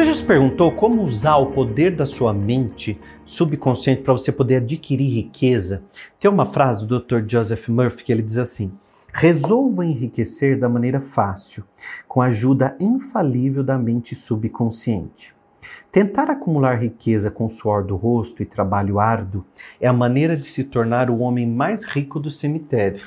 Você já se perguntou como usar o poder da sua mente subconsciente para você poder adquirir riqueza? Tem uma frase do Dr. Joseph Murphy que ele diz assim: Resolva enriquecer da maneira fácil, com a ajuda infalível da mente subconsciente. Tentar acumular riqueza com suor do rosto e trabalho árduo é a maneira de se tornar o homem mais rico do cemitério.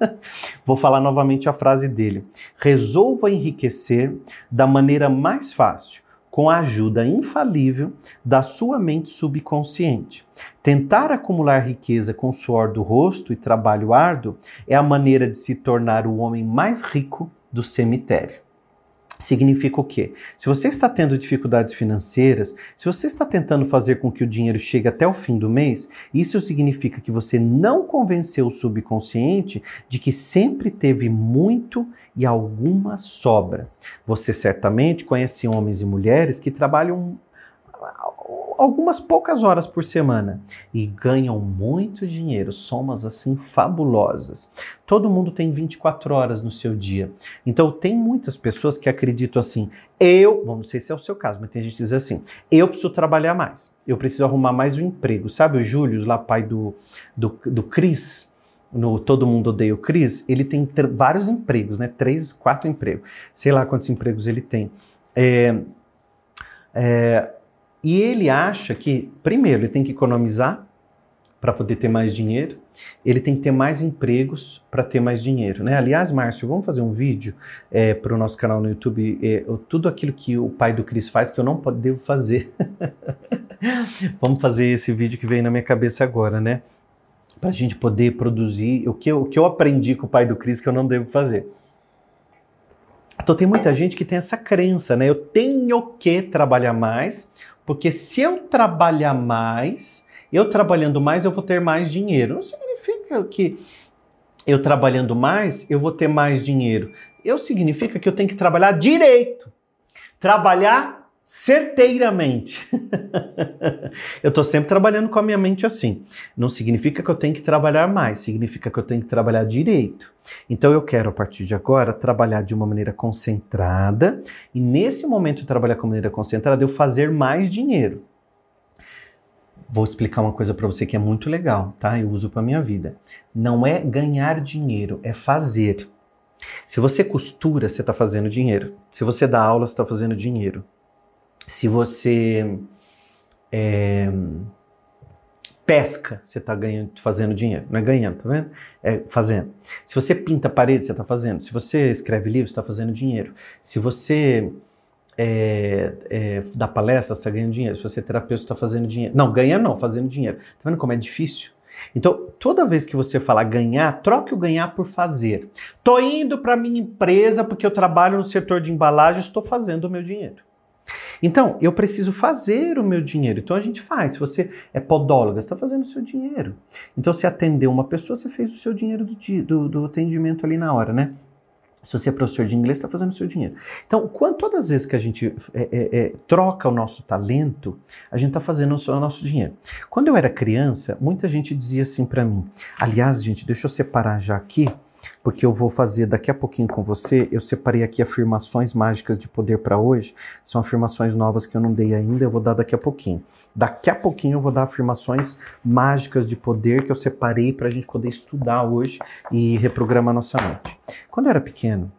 Vou falar novamente a frase dele. Resolva enriquecer da maneira mais fácil, com a ajuda infalível da sua mente subconsciente. Tentar acumular riqueza com suor do rosto e trabalho árduo é a maneira de se tornar o homem mais rico do cemitério. Significa o quê? Se você está tendo dificuldades financeiras, se você está tentando fazer com que o dinheiro chegue até o fim do mês, isso significa que você não convenceu o subconsciente de que sempre teve muito e alguma sobra. Você certamente conhece homens e mulheres que trabalham algumas poucas horas por semana e ganham muito dinheiro, somas assim fabulosas. Todo mundo tem 24 horas no seu dia. Então tem muitas pessoas que acreditam assim: eu, bom, não sei se é o seu caso, mas tem gente que diz assim: eu preciso trabalhar mais, eu preciso arrumar mais um emprego. Sabe o Júlio, lá pai do, do, do Cris? No Todo Mundo Odeia o Cris, ele tem vários empregos, né? Três, quatro empregos. Sei lá quantos empregos ele tem. É, é, e ele acha que, primeiro, ele tem que economizar para poder ter mais dinheiro, ele tem que ter mais empregos para ter mais dinheiro. Né? Aliás, Márcio, vamos fazer um vídeo é, para o nosso canal no YouTube, é, tudo aquilo que o pai do Cris faz que eu não devo fazer. vamos fazer esse vídeo que veio na minha cabeça agora, né? Para a gente poder produzir o que, eu, o que eu aprendi com o pai do Cris que eu não devo fazer. Então tem muita gente que tem essa crença, né? Eu tenho que trabalhar mais porque se eu trabalhar mais, eu trabalhando mais, eu vou ter mais dinheiro. Não significa que eu trabalhando mais, eu vou ter mais dinheiro. Eu significa que eu tenho que trabalhar direito. Trabalhar certeiramente. eu estou sempre trabalhando com a minha mente assim. Não significa que eu tenho que trabalhar mais, significa que eu tenho que trabalhar direito. Então eu quero, a partir de agora, trabalhar de uma maneira concentrada e nesse momento trabalhar com maneira concentrada, eu fazer mais dinheiro. Vou explicar uma coisa para você que é muito legal, tá? Eu uso para minha vida. Não é ganhar dinheiro, é fazer. Se você costura, você está fazendo dinheiro. Se você dá aula, você está fazendo dinheiro se você é, pesca, você está ganhando, fazendo dinheiro. Não é ganhando, tá vendo? É fazendo. Se você pinta parede, você está fazendo. Se você escreve livros, você está fazendo dinheiro. Se você é, é, dá palestra, você está ganhando dinheiro. Se você é terapeuta, você está fazendo dinheiro. Não, ganhar não, fazendo dinheiro. Tá vendo como é difícil? Então, toda vez que você falar ganhar, troque o ganhar por fazer. Tô indo para minha empresa porque eu trabalho no setor de embalagem, estou fazendo o meu dinheiro. Então, eu preciso fazer o meu dinheiro. Então a gente faz. Se você é podóloga, você está fazendo o seu dinheiro. Então, se atendeu uma pessoa, você fez o seu dinheiro do, do, do atendimento ali na hora, né? Se você é professor de inglês, está fazendo o seu dinheiro. Então, quando, todas as vezes que a gente é, é, é, troca o nosso talento, a gente está fazendo o, o nosso dinheiro. Quando eu era criança, muita gente dizia assim para mim. Aliás, gente, deixa eu separar já aqui porque eu vou fazer daqui a pouquinho com você. Eu separei aqui afirmações mágicas de poder para hoje. São afirmações novas que eu não dei ainda, eu vou dar daqui a pouquinho. Daqui a pouquinho eu vou dar afirmações mágicas de poder que eu separei para a gente poder estudar hoje e reprogramar nossa mente. Quando eu era pequeno,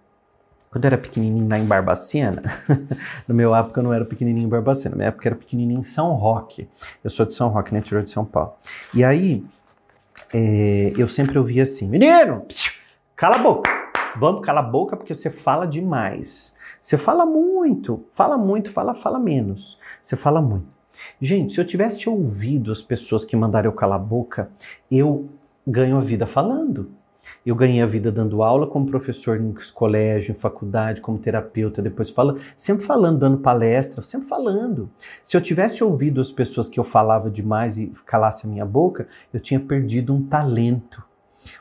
quando eu era pequenininho lá em Barbacena, no meu época eu não era pequenininho em Barbacena, na minha época era pequenininho em São Roque. Eu sou de São Roque, no interior de São Paulo. E aí, é, eu sempre ouvia assim, menino, psiu, Cala a boca. Vamos, cala a boca porque você fala demais. Você fala muito, fala muito, fala, fala menos. Você fala muito. Gente, se eu tivesse ouvido as pessoas que mandaram eu calar a boca, eu ganho a vida falando. Eu ganhei a vida dando aula como professor em colégio, em faculdade, como terapeuta, depois falando, sempre falando, dando palestra, sempre falando. Se eu tivesse ouvido as pessoas que eu falava demais e calasse a minha boca, eu tinha perdido um talento.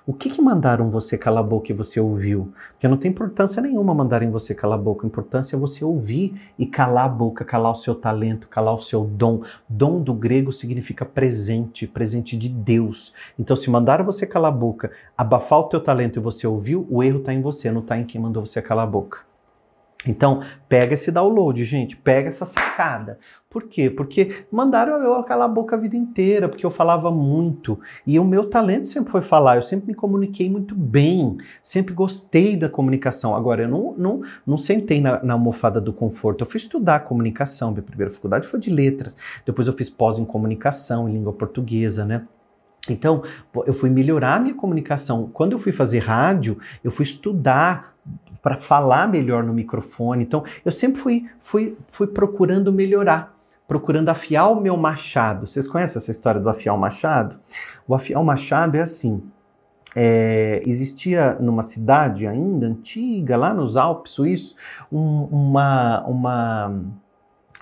O que, que mandaram você calar a boca e você ouviu? Porque não tem importância nenhuma mandarem você calar a boca. A importância é você ouvir e calar a boca, calar o seu talento, calar o seu dom. Dom do grego significa presente, presente de Deus. Então, se mandaram você calar a boca, abafar o teu talento e você ouviu, o erro está em você, não está em quem mandou você calar a boca. Então, pega esse download, gente, pega essa sacada. Por quê? Porque mandaram eu calar a boca a vida inteira, porque eu falava muito. E o meu talento sempre foi falar, eu sempre me comuniquei muito bem, sempre gostei da comunicação. Agora, eu não, não, não sentei na, na almofada do conforto, eu fui estudar comunicação. Minha primeira faculdade foi de letras, depois eu fiz pós em comunicação, em língua portuguesa, né? Então, eu fui melhorar a minha comunicação. Quando eu fui fazer rádio, eu fui estudar para falar melhor no microfone. Então, eu sempre fui, fui, fui procurando melhorar, procurando afiar o meu machado. Vocês conhecem essa história do afiar o machado? O afiar o machado é assim. É, existia numa cidade ainda antiga, lá nos Alpes suíços, um, uma, uma,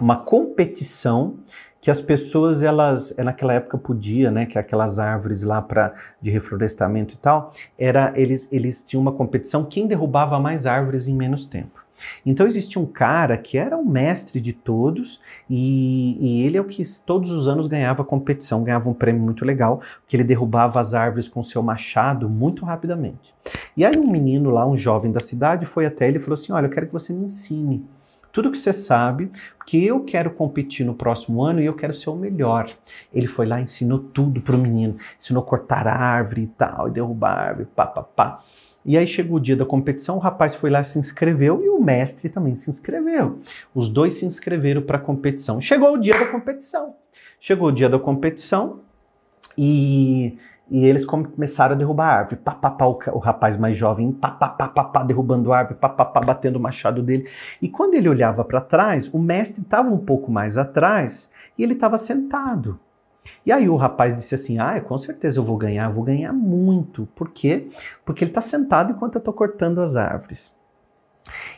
uma competição que as pessoas elas é, naquela época podia, né, que aquelas árvores lá para de reflorestamento e tal, era eles eles tinham uma competição quem derrubava mais árvores em menos tempo. Então existia um cara que era o mestre de todos e, e, ele é o que todos os anos ganhava competição, ganhava um prêmio muito legal, porque ele derrubava as árvores com seu machado muito rapidamente. E aí um menino lá, um jovem da cidade, foi até ele e falou assim: Olha, eu quero que você me ensine tudo que você sabe, porque eu quero competir no próximo ano e eu quero ser o melhor. Ele foi lá e ensinou tudo pro menino, ensinou a cortar árvore e tal, e derrubar árvore, pá, pá, pá. E aí chegou o dia da competição, o rapaz foi lá se inscreveu e o mestre também se inscreveu. Os dois se inscreveram para a competição. Chegou o dia da competição. Chegou o dia da competição e e eles começaram a derrubar a árvore. Pá, pá, pá, o, o, rapaz mais jovem, pá, pá, pá, pá, pá, derrubando a árvore, pá, pá, pá, batendo o machado dele. E quando ele olhava para trás, o mestre estava um pouco mais atrás e ele estava sentado. E aí o rapaz disse assim: Ah, com certeza eu vou ganhar, vou ganhar muito. Por quê? Porque ele está sentado enquanto eu estou cortando as árvores.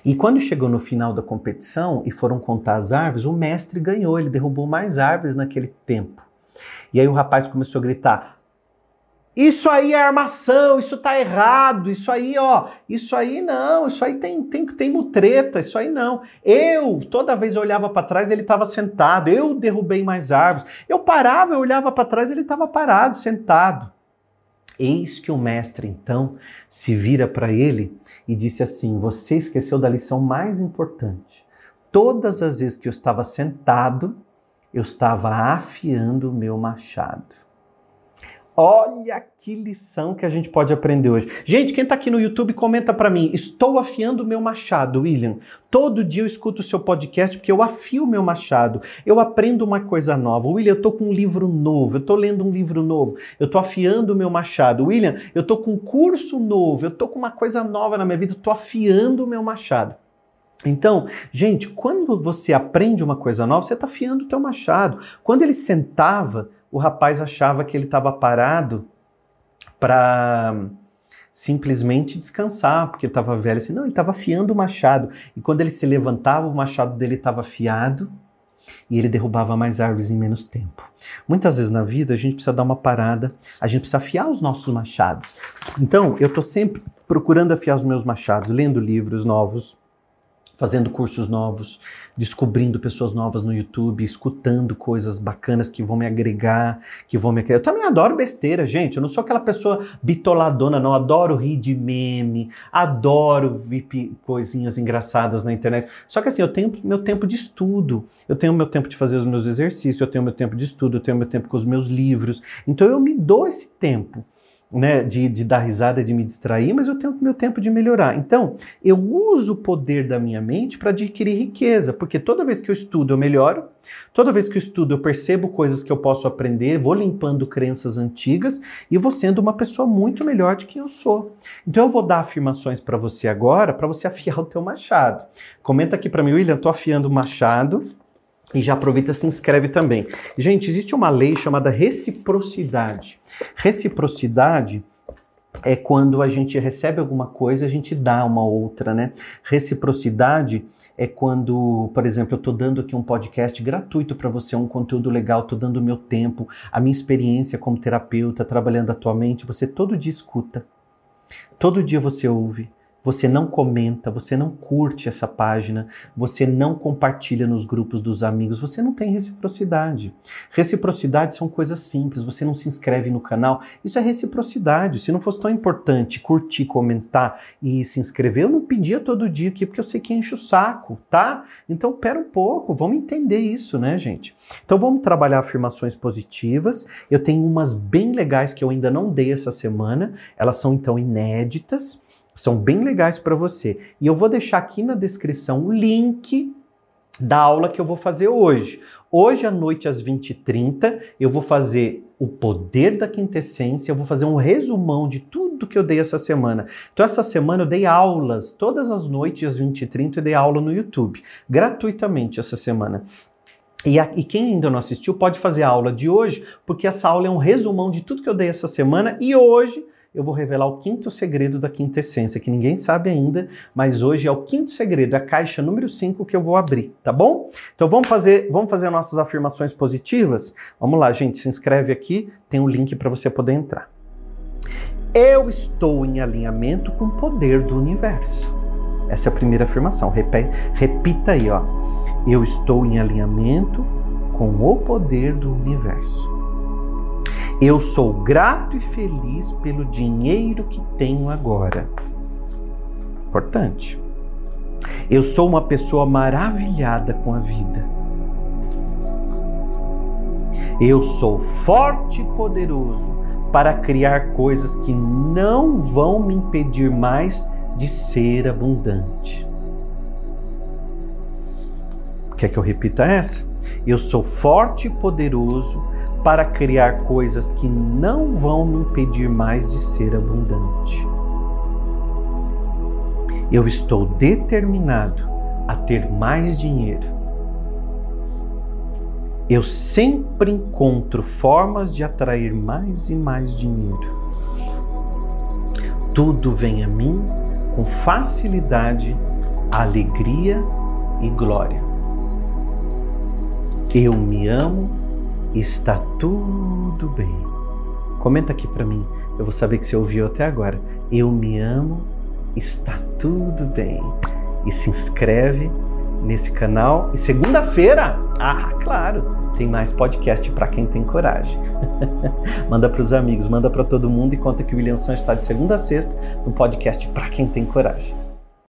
E quando chegou no final da competição e foram contar as árvores, o mestre ganhou, ele derrubou mais árvores naquele tempo. E aí o rapaz começou a gritar: isso aí é armação, isso tá errado, isso aí, ó, isso aí não, isso aí tem tem tem mutreta, isso aí não. Eu, toda vez eu olhava para trás, ele estava sentado. Eu derrubei mais árvores. Eu parava, eu olhava para trás, ele estava parado, sentado. Eis que o mestre então se vira para ele e disse assim: Você esqueceu da lição mais importante. Todas as vezes que eu estava sentado, eu estava afiando o meu machado. Olha que lição que a gente pode aprender hoje. Gente, quem está aqui no YouTube, comenta para mim. Estou afiando o meu machado, William. Todo dia eu escuto o seu podcast porque eu afio o meu machado. Eu aprendo uma coisa nova. William, eu estou com um livro novo. Eu estou lendo um livro novo. Eu estou afiando o meu machado. William, eu estou com um curso novo. Eu estou com uma coisa nova na minha vida. Eu afiando o meu machado. Então, gente, quando você aprende uma coisa nova, você está afiando o teu machado. Quando ele sentava o rapaz achava que ele estava parado para simplesmente descansar, porque ele estava velho. Assim, não, ele estava afiando o machado. E quando ele se levantava, o machado dele estava afiado e ele derrubava mais árvores em menos tempo. Muitas vezes na vida a gente precisa dar uma parada, a gente precisa afiar os nossos machados. Então, eu estou sempre procurando afiar os meus machados, lendo livros novos, fazendo cursos novos, descobrindo pessoas novas no YouTube, escutando coisas bacanas que vão me agregar, que vão me Eu também adoro besteira, gente. Eu não sou aquela pessoa bitoladona, não. Adoro rir de meme, adoro ver coisinhas engraçadas na internet. Só que assim, eu tenho meu tempo de estudo, eu tenho meu tempo de fazer os meus exercícios, eu tenho meu tempo de estudo, eu tenho meu tempo com os meus livros. Então eu me dou esse tempo né, de, de dar risada, de me distrair, mas eu tenho meu tempo de melhorar. Então, eu uso o poder da minha mente para adquirir riqueza, porque toda vez que eu estudo eu melhoro, toda vez que eu estudo eu percebo coisas que eu posso aprender, vou limpando crenças antigas e vou sendo uma pessoa muito melhor de quem eu sou. Então eu vou dar afirmações para você agora, para você afiar o teu machado. Comenta aqui para mim, William, tô afiando o machado. E já aproveita e se inscreve também. Gente, existe uma lei chamada reciprocidade. Reciprocidade é quando a gente recebe alguma coisa, a gente dá uma outra, né? Reciprocidade é quando, por exemplo, eu estou dando aqui um podcast gratuito para você, um conteúdo legal, estou dando o meu tempo, a minha experiência como terapeuta, trabalhando atualmente, você todo dia escuta. Todo dia você ouve você não comenta, você não curte essa página, você não compartilha nos grupos dos amigos, você não tem reciprocidade. Reciprocidade são coisas simples, você não se inscreve no canal, isso é reciprocidade. Se não fosse tão importante curtir, comentar e se inscrever, eu não pedia todo dia aqui, porque eu sei que enche o saco, tá? Então, pera um pouco, vamos entender isso, né, gente? Então, vamos trabalhar afirmações positivas. Eu tenho umas bem legais que eu ainda não dei essa semana, elas são então inéditas, são bem legais para você. E eu vou deixar aqui na descrição o link da aula que eu vou fazer hoje. Hoje à noite, às 20h30, eu vou fazer o poder da quintessência, eu vou fazer um resumão de tudo que eu dei essa semana. Então, essa semana eu dei aulas, todas as noites, às 20h30, eu dei aula no YouTube, gratuitamente essa semana. E, a, e, quem ainda não assistiu pode fazer a aula de hoje, porque essa aula é um resumão de tudo que eu dei essa semana e hoje eu vou revelar o quinto segredo da quinta essência, que ninguém sabe ainda, mas hoje é o quinto segredo, a caixa número 5 que eu vou abrir, tá bom? Então vamos fazer, vamos fazer nossas afirmações positivas? Vamos lá, gente, se inscreve aqui, tem um link para você poder entrar. Eu estou em alinhamento com o poder do universo. Essa é a primeira afirmação. Repita aí, ó. Eu estou em alinhamento com o poder do universo. Eu sou grato e feliz pelo dinheiro que tenho agora. Importante. Eu sou uma pessoa maravilhada com a vida. Eu sou forte e poderoso para criar coisas que não vão me impedir mais de ser abundante. Quer que eu repita essa? Eu sou forte e poderoso para criar coisas que não vão me impedir mais de ser abundante. Eu estou determinado a ter mais dinheiro. Eu sempre encontro formas de atrair mais e mais dinheiro. Tudo vem a mim com facilidade, alegria e glória. Eu me amo, está tudo bem. Comenta aqui para mim, eu vou saber que você ouviu até agora. Eu me amo, está tudo bem. E se inscreve nesse canal. E segunda-feira, ah, claro, tem mais podcast para quem tem coragem. manda para os amigos, manda para todo mundo e conta que o William Santos está de segunda a sexta no podcast para quem tem coragem.